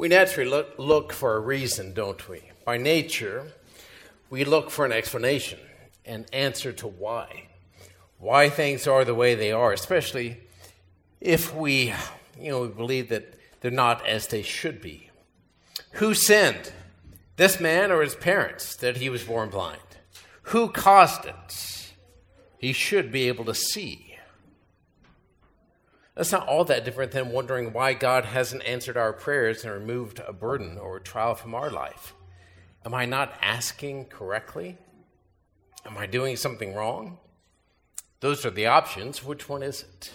We naturally look, look for a reason, don't we? By nature, we look for an explanation, an answer to why. Why things are the way they are, especially if we, you know, we believe that they're not as they should be. Who sinned? This man or his parents that he was born blind? Who caused it? He should be able to see. That's not all that different than wondering why God hasn't answered our prayers and removed a burden or a trial from our life. Am I not asking correctly? Am I doing something wrong? Those are the options. Which one is it?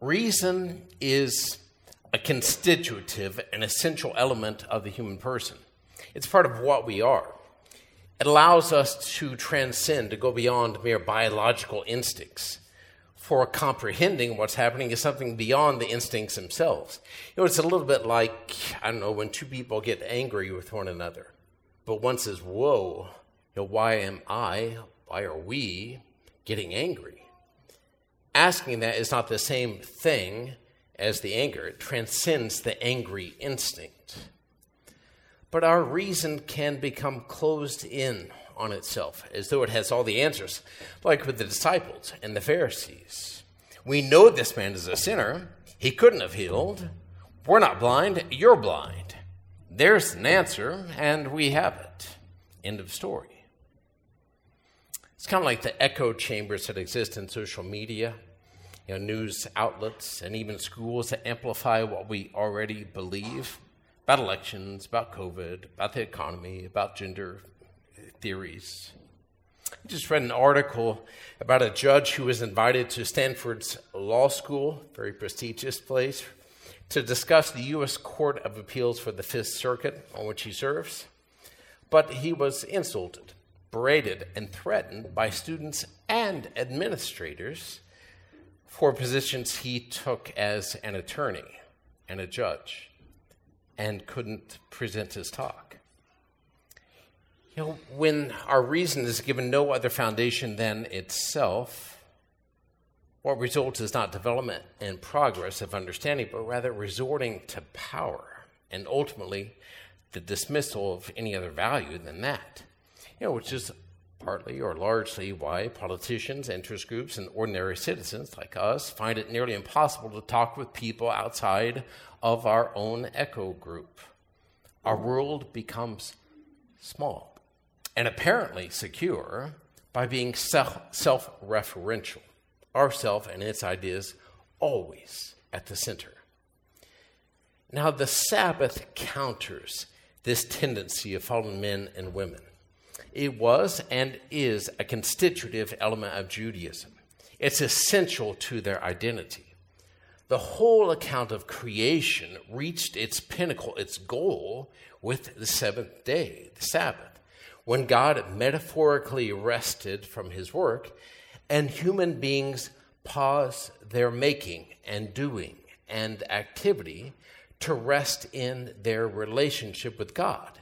Reason is a constitutive and essential element of the human person. It's part of what we are. It allows us to transcend, to go beyond mere biological instincts for comprehending what's happening is something beyond the instincts themselves. You know, it's a little bit like, I don't know, when two people get angry with one another, but one says, Whoa, you know, why am I, why are we getting angry? Asking that is not the same thing as the anger, it transcends the angry instinct. But our reason can become closed in on itself, as though it has all the answers, like with the disciples and the Pharisees. We know this man is a sinner. He couldn't have healed. We're not blind. You're blind. There's an answer, and we have it. End of story. It's kind of like the echo chambers that exist in social media, you know, news outlets, and even schools that amplify what we already believe about elections, about COVID, about the economy, about gender theories. I just read an article about a judge who was invited to Stanford's law school, very prestigious place, to discuss the U.S. Court of Appeals for the Fifth Circuit, on which he serves. But he was insulted, berated, and threatened by students and administrators for positions he took as an attorney and a judge and couldn't present his talk. You know, when our reason is given no other foundation than itself, what results is not development and progress of understanding, but rather resorting to power and ultimately the dismissal of any other value than that. You know, which is partly or largely why politicians, interest groups, and ordinary citizens like us find it nearly impossible to talk with people outside of our own echo group. Our world becomes small and apparently secure by being self referential, ourself and its ideas always at the center. Now, the Sabbath counters this tendency of fallen men and women. It was and is a constitutive element of Judaism. It's essential to their identity. The whole account of creation reached its pinnacle, its goal, with the seventh day, the Sabbath when God metaphorically rested from his work and human beings pause their making and doing and activity to rest in their relationship with God,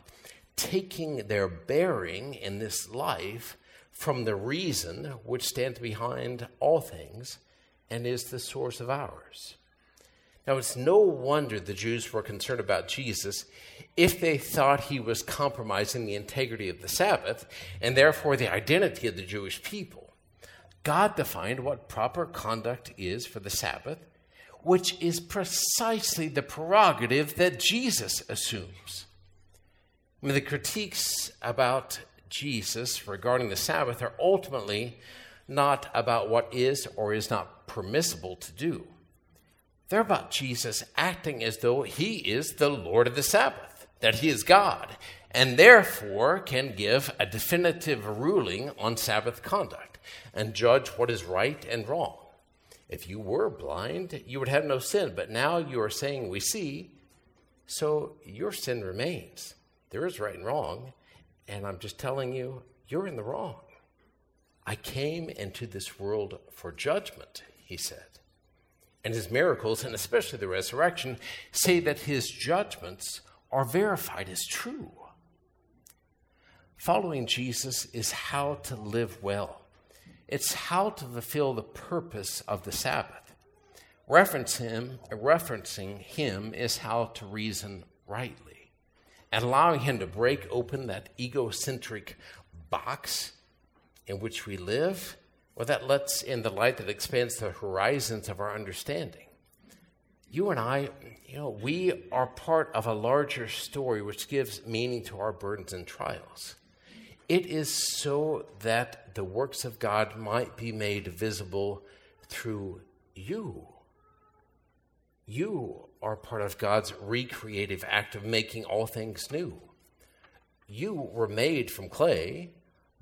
taking their bearing in this life from the reason which stands behind all things and is the source of ours. Now, it's no wonder the Jews were concerned about Jesus if they thought he was compromising the integrity of the Sabbath and therefore the identity of the Jewish people. God defined what proper conduct is for the Sabbath, which is precisely the prerogative that Jesus assumes. I mean, the critiques about Jesus regarding the Sabbath are ultimately not about what is or is not permissible to do they're about Jesus acting as though he is the Lord of the Sabbath, that he is God, and therefore can give a definitive ruling on Sabbath conduct and judge what is right and wrong. If you were blind, you would have no sin, but now you are saying we see, so your sin remains. There is right and wrong, and I'm just telling you, you're in the wrong. I came into this world for judgment, he said and his miracles, and especially the resurrection, say that his judgments are verified as true. Following Jesus is how to live well, it's how to fulfill the purpose of the Sabbath. Reference him, referencing him is how to reason rightly. And allowing him to break open that egocentric box in which we live, well, that lets in the light that expands the horizons of our understanding. You and I, you know, we are part of a larger story which gives meaning to our burdens and trials. It is so that the works of God might be made visible through you. You are part of God's recreative act of making all things new. You were made from clay,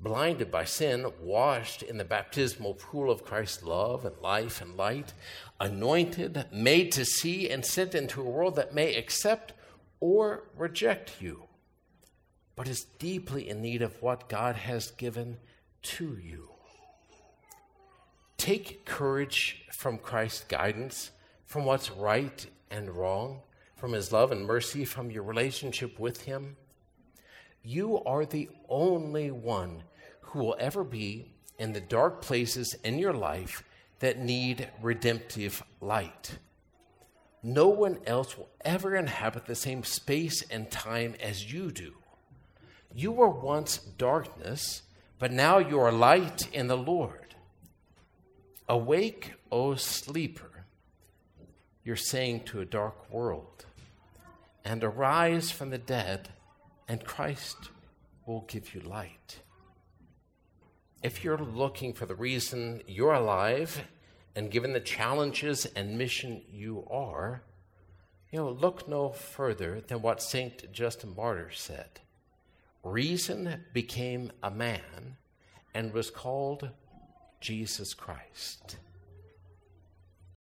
blinded by sin, washed in the baptismal pool of Christ's love and life and light, anointed, made to see, and sent into a world that may accept or reject you, but is deeply in need of what God has given to you. Take courage from Christ's guidance from what's right and wrong, from His love and mercy, from your relationship with Him. You are the only one who will ever be in the dark places in your life that need redemptive light. No one else will ever inhabit the same space and time as you do. You were once darkness, but now you are light in the Lord. Awake, O sleeper you're saying to a dark world. And arise from the dead, and Christ will give you light. If you're looking for the reason you're alive, and given the challenges and mission you are, you know, look no further than what St. Justin Martyr said. Reason became a man and was called Jesus Christ.